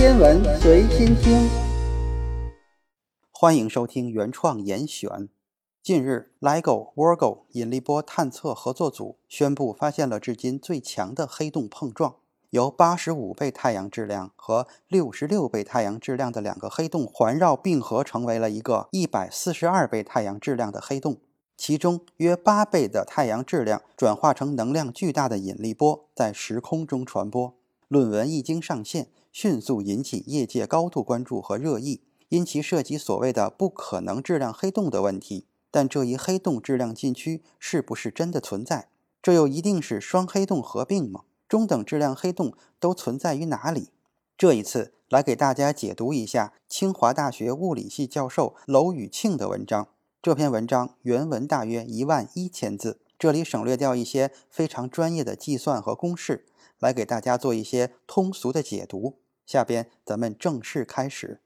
天文随心听，欢迎收听原创严选。近日，LIGO Virgo 引力波探测合作组宣布发现了至今最强的黑洞碰撞，由八十五倍太阳质量和六十六倍太阳质量的两个黑洞环绕并合，成为了一个一百四十二倍太阳质量的黑洞。其中约八倍的太阳质量转化成能量巨大的引力波，在时空中传播。论文一经上线，迅速引起业界高度关注和热议，因其涉及所谓的不可能质量黑洞的问题。但这一黑洞质量禁区是不是真的存在？这又一定是双黑洞合并吗？中等质量黑洞都存在于哪里？这一次来给大家解读一下清华大学物理系教授娄宇庆的文章。这篇文章原文大约一万一千字，这里省略掉一些非常专业的计算和公式，来给大家做一些通俗的解读。下边咱们正式开始。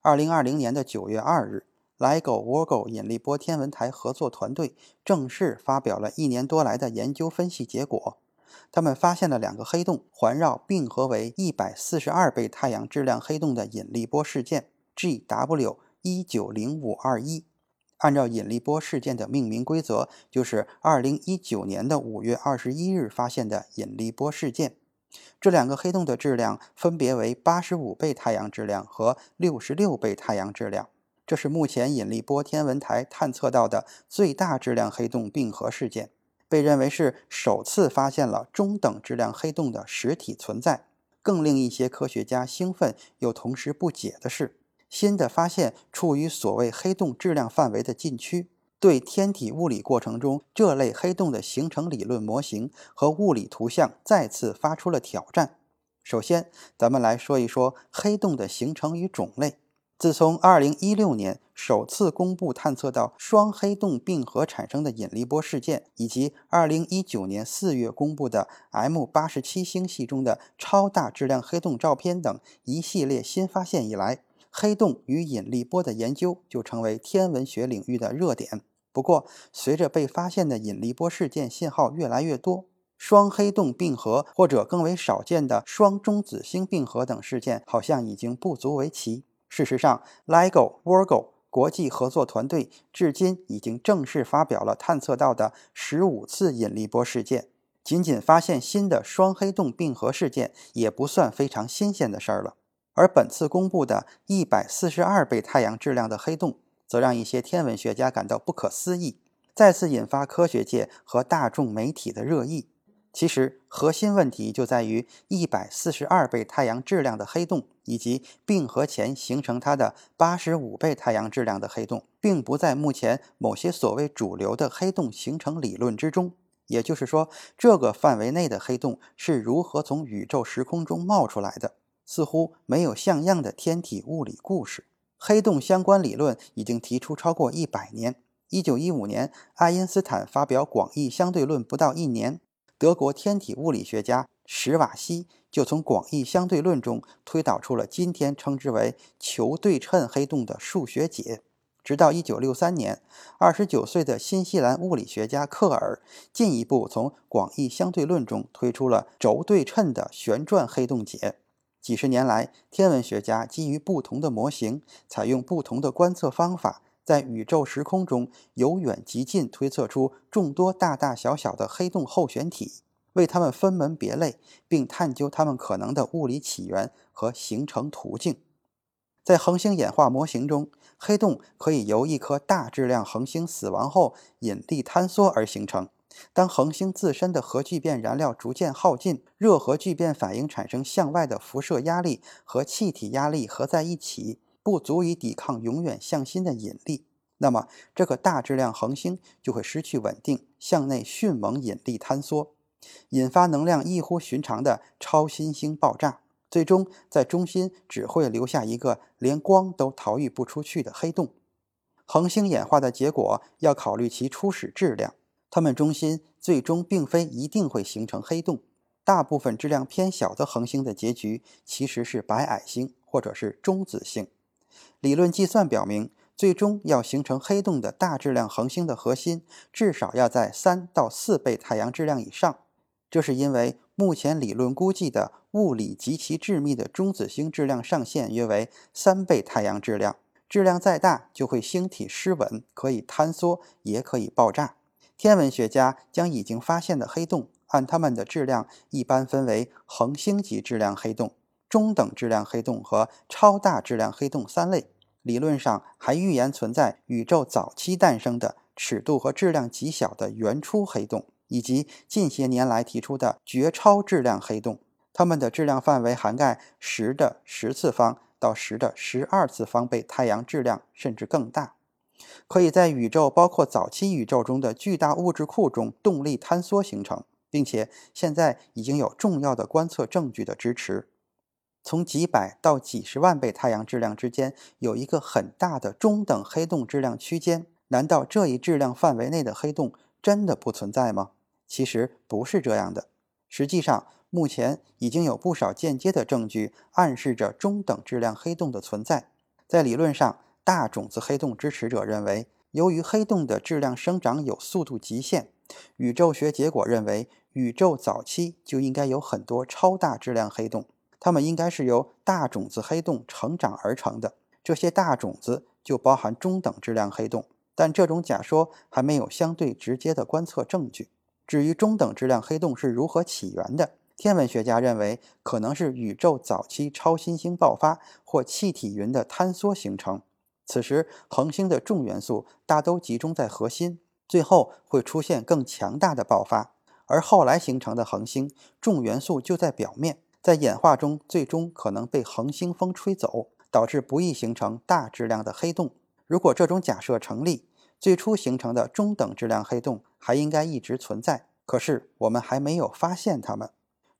二零二零年的九月二日，LIGO Virgo 引力波天文台合作团队正式发表了一年多来的研究分析结果。他们发现了两个黑洞环绕并合为一百四十二倍太阳质量黑洞的引力波事件 GW 一九零五二一。按照引力波事件的命名规则，就是二零一九年的五月二十一日发现的引力波事件。这两个黑洞的质量分别为八十五倍太阳质量和六十六倍太阳质量。这是目前引力波天文台探测到的最大质量黑洞并合事件，被认为是首次发现了中等质量黑洞的实体存在。更令一些科学家兴奋又同时不解的是。新的发现处于所谓黑洞质量范围的禁区，对天体物理过程中这类黑洞的形成理论模型和物理图像再次发出了挑战。首先，咱们来说一说黑洞的形成与种类。自从2016年首次公布探测到双黑洞并合产生的引力波事件，以及2019年4月公布的 M87 星系中的超大质量黑洞照片等一系列新发现以来，黑洞与引力波的研究就成为天文学领域的热点。不过，随着被发现的引力波事件信号越来越多，双黑洞并合或者更为少见的双中子星并合等事件好像已经不足为奇。事实上，LIGO Virgo 国际合作团队至今已经正式发表了探测到的十五次引力波事件。仅仅发现新的双黑洞并合事件也不算非常新鲜的事儿了。而本次公布的142倍太阳质量的黑洞，则让一些天文学家感到不可思议，再次引发科学界和大众媒体的热议。其实，核心问题就在于142倍太阳质量的黑洞以及并合前形成它的85倍太阳质量的黑洞，并不在目前某些所谓主流的黑洞形成理论之中。也就是说，这个范围内的黑洞是如何从宇宙时空中冒出来的？似乎没有像样的天体物理故事。黑洞相关理论已经提出超过一百年。一九一五年，爱因斯坦发表广义相对论不到一年，德国天体物理学家史瓦西就从广义相对论中推导出了今天称之为球对称黑洞的数学解。直到一九六三年，二十九岁的新西兰物理学家克尔进一步从广义相对论中推出了轴对称的旋转黑洞解。几十年来，天文学家基于不同的模型，采用不同的观测方法，在宇宙时空中由远及近推测出众多大大小小的黑洞候选体，为它们分门别类，并探究它们可能的物理起源和形成途径。在恒星演化模型中，黑洞可以由一颗大质量恒星死亡后引力坍缩而形成。当恒星自身的核聚变燃料逐渐耗尽，热核聚变反应产生向外的辐射压力和气体压力合在一起，不足以抵抗永远向心的引力，那么这个大质量恒星就会失去稳定，向内迅猛引力坍缩，引发能量异乎寻常的超新星爆炸，最终在中心只会留下一个连光都逃逸不出去的黑洞。恒星演化的结果要考虑其初始质量。它们中心最终并非一定会形成黑洞，大部分质量偏小的恒星的结局其实是白矮星或者是中子星。理论计算表明，最终要形成黑洞的大质量恒星的核心至少要在三到四倍太阳质量以上，这是因为目前理论估计的物理极其致密的中子星质量上限约为三倍太阳质量，质量再大就会星体失稳，可以坍缩，也可以爆炸。天文学家将已经发现的黑洞按它们的质量一般分为恒星级质量黑洞、中等质量黑洞和超大质量黑洞三类。理论上还预言存在宇宙早期诞生的尺度和质量极小的原初黑洞，以及近些年来提出的绝超质量黑洞。它们的质量范围涵盖十的十次方到十的十二次方倍太阳质量，甚至更大，可以在宇宙包括早期宇宙中的巨大物质库中动力坍缩形成，并且现在已经有重要的观测证据的支持。从几百到几十万倍太阳质量之间有一个很大的中等黑洞质量区间，难道这一质量范围内的黑洞真的不存在吗？其实不是这样的。实际上，目前已经有不少间接的证据暗示着中等质量黑洞的存在。在理论上，大种子黑洞支持者认为，由于黑洞的质量生长有速度极限，宇宙学结果认为，宇宙早期就应该有很多超大质量黑洞。它们应该是由大种子黑洞成长而成的，这些大种子就包含中等质量黑洞，但这种假说还没有相对直接的观测证据。至于中等质量黑洞是如何起源的，天文学家认为可能是宇宙早期超新星爆发或气体云的坍缩形成。此时，恒星的重元素大都集中在核心，最后会出现更强大的爆发，而后来形成的恒星重元素就在表面。在演化中，最终可能被恒星风吹走，导致不易形成大质量的黑洞。如果这种假设成立，最初形成的中等质量黑洞还应该一直存在。可是我们还没有发现它们。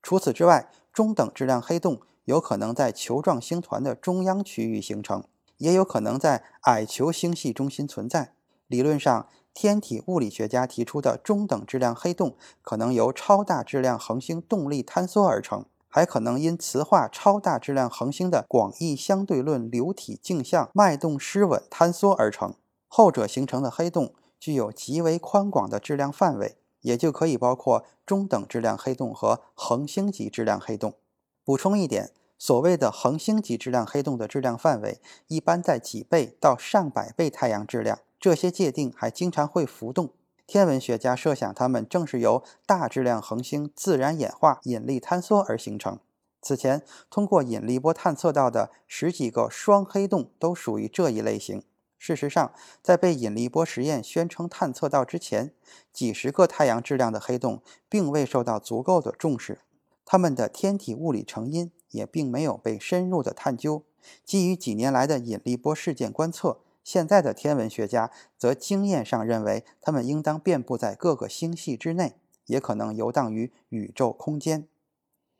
除此之外，中等质量黑洞有可能在球状星团的中央区域形成，也有可能在矮球星系中心存在。理论上，天体物理学家提出的中等质量黑洞可能由超大质量恒星动力坍缩而成。还可能因磁化超大质量恒星的广义相对论流体镜像脉动失稳坍缩而成。后者形成的黑洞具有极为宽广的质量范围，也就可以包括中等质量黑洞和恒星级质量黑洞。补充一点，所谓的恒星级质量黑洞的质量范围一般在几倍到上百倍太阳质量，这些界定还经常会浮动。天文学家设想，它们正是由大质量恒星自然演化、引力坍缩而形成。此前通过引力波探测到的十几个双黑洞都属于这一类型。事实上，在被引力波实验宣称探测到之前，几十个太阳质量的黑洞并未受到足够的重视，它们的天体物理成因也并没有被深入的探究。基于几年来的引力波事件观测。现在的天文学家则经验上认为，它们应当遍布在各个星系之内，也可能游荡于宇宙空间。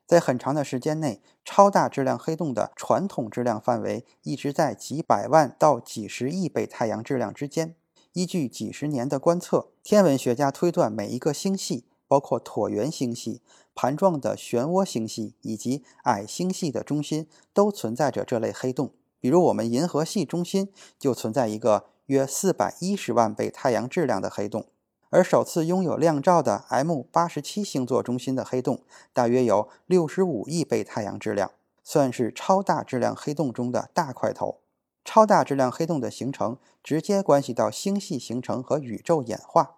在很长的时间内，超大质量黑洞的传统质量范围一直在几百万到几十亿倍太阳质量之间。依据几十年的观测，天文学家推断，每一个星系，包括椭圆星系、盘状的漩涡星系以及矮星系的中心，都存在着这类黑洞。比如，我们银河系中心就存在一个约四百一十万倍太阳质量的黑洞，而首次拥有亮照的 M 八十七星座中心的黑洞大约有六十五亿倍太阳质量，算是超大质量黑洞中的大块头。超大质量黑洞的形成直接关系到星系形成和宇宙演化，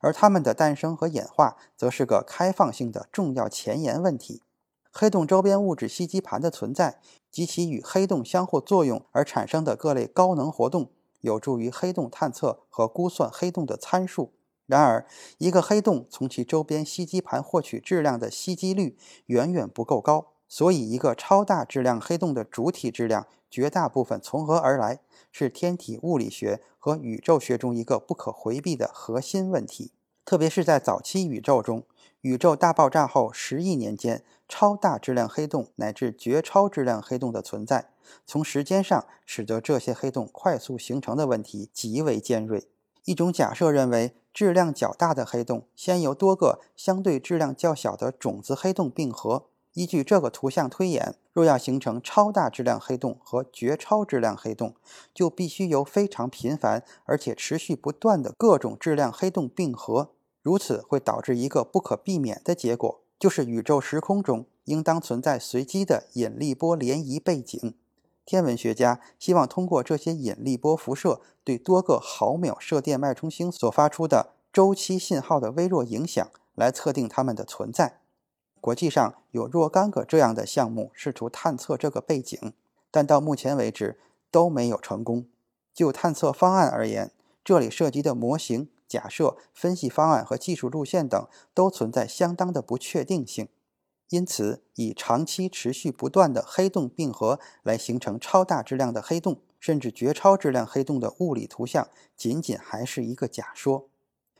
而它们的诞生和演化则是个开放性的重要前沿问题。黑洞周边物质吸积盘的存在及其与黑洞相互作用而产生的各类高能活动，有助于黑洞探测和估算黑洞的参数。然而，一个黑洞从其周边吸积盘获取质量的吸积率远远不够高，所以一个超大质量黑洞的主体质量绝大部分从何而来，是天体物理学和宇宙学中一个不可回避的核心问题。特别是在早期宇宙中，宇宙大爆炸后十亿年间。超大质量黑洞乃至绝超质量黑洞的存在，从时间上使得这些黑洞快速形成的问题极为尖锐。一种假设认为，质量较大的黑洞先由多个相对质量较小的种子黑洞并合。依据这个图像推演，若要形成超大质量黑洞和绝超质量黑洞，就必须由非常频繁而且持续不断的各种质量黑洞并合。如此会导致一个不可避免的结果。就是宇宙时空中应当存在随机的引力波涟漪背景。天文学家希望通过这些引力波辐射对多个毫秒射电脉冲星所发出的周期信号的微弱影响来测定它们的存在。国际上有若干个这样的项目试图探测这个背景，但到目前为止都没有成功。就探测方案而言，这里涉及的模型、假设、分析方案和技术路线等都存在相当的不确定性。因此，以长期持续不断的黑洞并合来形成超大质量的黑洞，甚至绝超质量黑洞的物理图像，仅仅还是一个假说。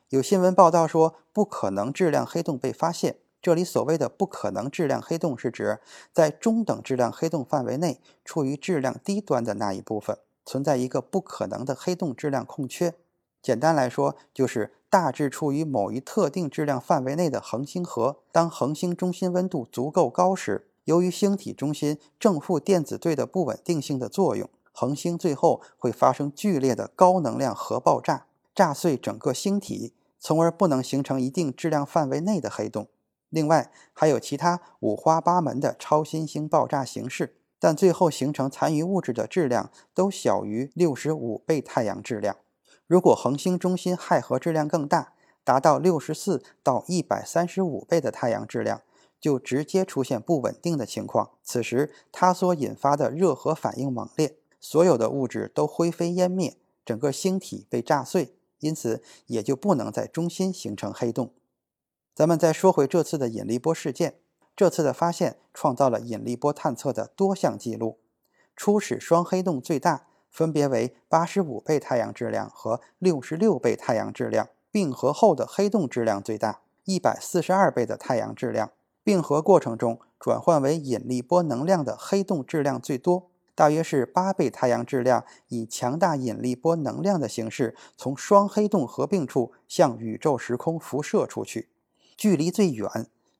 有新闻报道说，不可能质量黑洞被发现。这里所谓的不可能质量黑洞，是指在中等质量黑洞范围内，处于质量低端的那一部分，存在一个不可能的黑洞质量空缺。简单来说，就是大致处于某一特定质量范围内的恒星核。当恒星中心温度足够高时，由于星体中心正负电子对的不稳定性的作用，恒星最后会发生剧烈的高能量核爆炸，炸碎整个星体，从而不能形成一定质量范围内的黑洞。另外，还有其他五花八门的超新星爆炸形式，但最后形成残余物质的质量都小于六十五倍太阳质量。如果恒星中心氦核质量更大，达到六十四到一百三十五倍的太阳质量，就直接出现不稳定的情况。此时，它所引发的热核反应猛烈，所有的物质都灰飞烟灭，整个星体被炸碎，因此也就不能在中心形成黑洞。咱们再说回这次的引力波事件，这次的发现创造了引力波探测的多项记录，初始双黑洞最大。分别为八十五倍太阳质量和六十六倍太阳质量，并合后的黑洞质量最大，一百四十二倍的太阳质量。并合过程中转换为引力波能量的黑洞质量最多，大约是八倍太阳质量，以强大引力波能量的形式从双黑洞合并处向宇宙时空辐射出去，距离最远，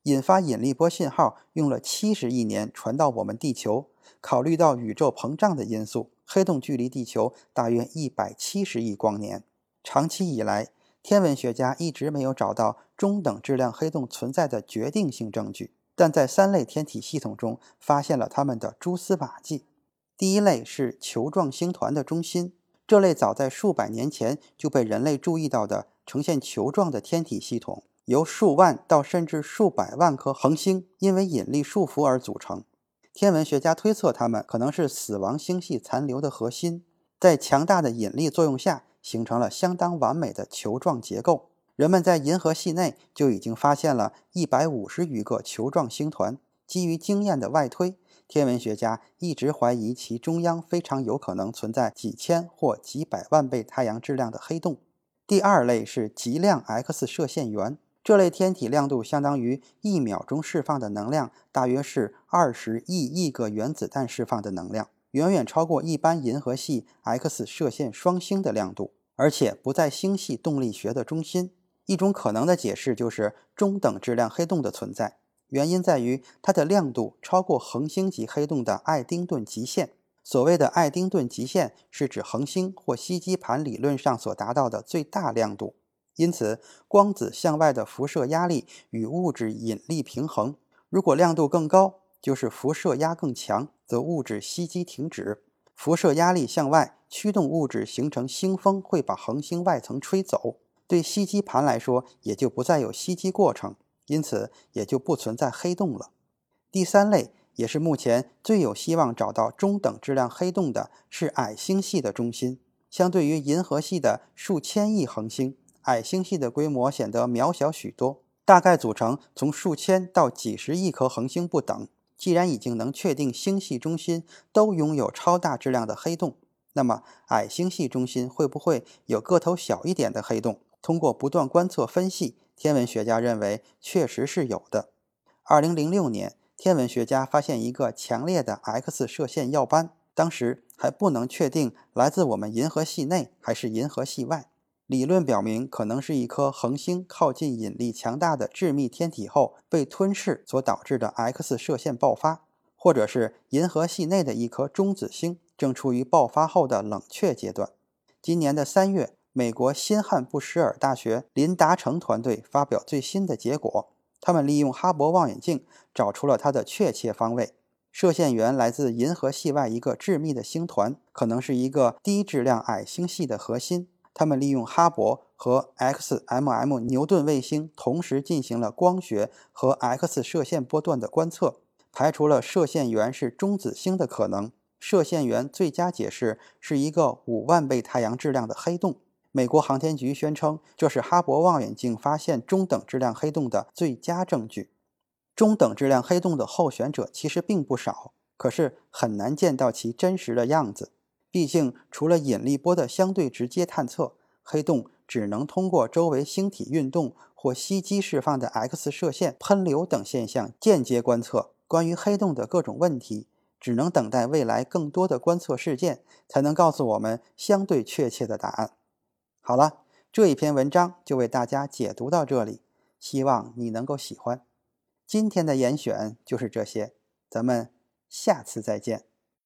引发引力波信号用了七十亿年传到我们地球。考虑到宇宙膨胀的因素。黑洞距离地球大约一百七十亿光年。长期以来，天文学家一直没有找到中等质量黑洞存在的决定性证据，但在三类天体系统中发现了它们的蛛丝马迹。第一类是球状星团的中心，这类早在数百年前就被人类注意到的呈现球状的天体系统，由数万到甚至数百万颗恒星因为引力束缚而组成。天文学家推测，它们可能是死亡星系残留的核心，在强大的引力作用下，形成了相当完美的球状结构。人们在银河系内就已经发现了一百五十余个球状星团。基于经验的外推，天文学家一直怀疑其中央非常有可能存在几千或几百万倍太阳质量的黑洞。第二类是极亮 X 射线源。这类天体亮度相当于一秒钟释放的能量，大约是二十亿亿个原子弹释放的能量，远远超过一般银河系 X 射线双星的亮度，而且不在星系动力学的中心。一种可能的解释就是中等质量黑洞的存在，原因在于它的亮度超过恒星级黑洞的爱丁顿极限。所谓的爱丁顿极限是指恒星或吸积盘理论上所达到的最大亮度。因此，光子向外的辐射压力与物质引力平衡。如果亮度更高，就是辐射压更强，则物质吸积停止。辐射压力向外驱动物质形成星风，会把恒星外层吹走。对吸积盘来说，也就不再有吸积过程，因此也就不存在黑洞了。第三类，也是目前最有希望找到中等质量黑洞的，是矮星系的中心。相对于银河系的数千亿恒星。矮星系的规模显得渺小许多，大概组成从数千到几十亿颗恒星不等。既然已经能确定星系中心都拥有超大质量的黑洞，那么矮星系中心会不会有个头小一点的黑洞？通过不断观测分析，天文学家认为确实是有的。二零零六年，天文学家发现一个强烈的 X 射线耀斑，当时还不能确定来自我们银河系内还是银河系外。理论表明，可能是一颗恒星靠近引力强大的致密天体后被吞噬所导致的 X 射线爆发，或者是银河系内的一颗中子星正处于爆发后的冷却阶段。今年的三月，美国新罕布什尔大学林达成团队发表最新的结果，他们利用哈勃望远镜找出了它的确切方位。射线源来自银河系外一个致密的星团，可能是一个低质量矮星系的核心。他们利用哈勃和 XMM 牛顿卫星同时进行了光学和 X 射线波段的观测，排除了射线源是中子星的可能。射线源最佳解释是一个五万倍太阳质量的黑洞。美国航天局宣称，这是哈勃望远镜发现中等质量黑洞的最佳证据。中等质量黑洞的候选者其实并不少，可是很难见到其真实的样子。毕竟，除了引力波的相对直接探测，黑洞只能通过周围星体运动或吸积释放的 X 射线、喷流等现象间接观测。关于黑洞的各种问题。只能等待未来更多的观测事件，才能告诉我们相对确切的答案。好了，这一篇文章就为大家解读到这里，希望你能够喜欢。今天的严选就是这些，咱们下次再见。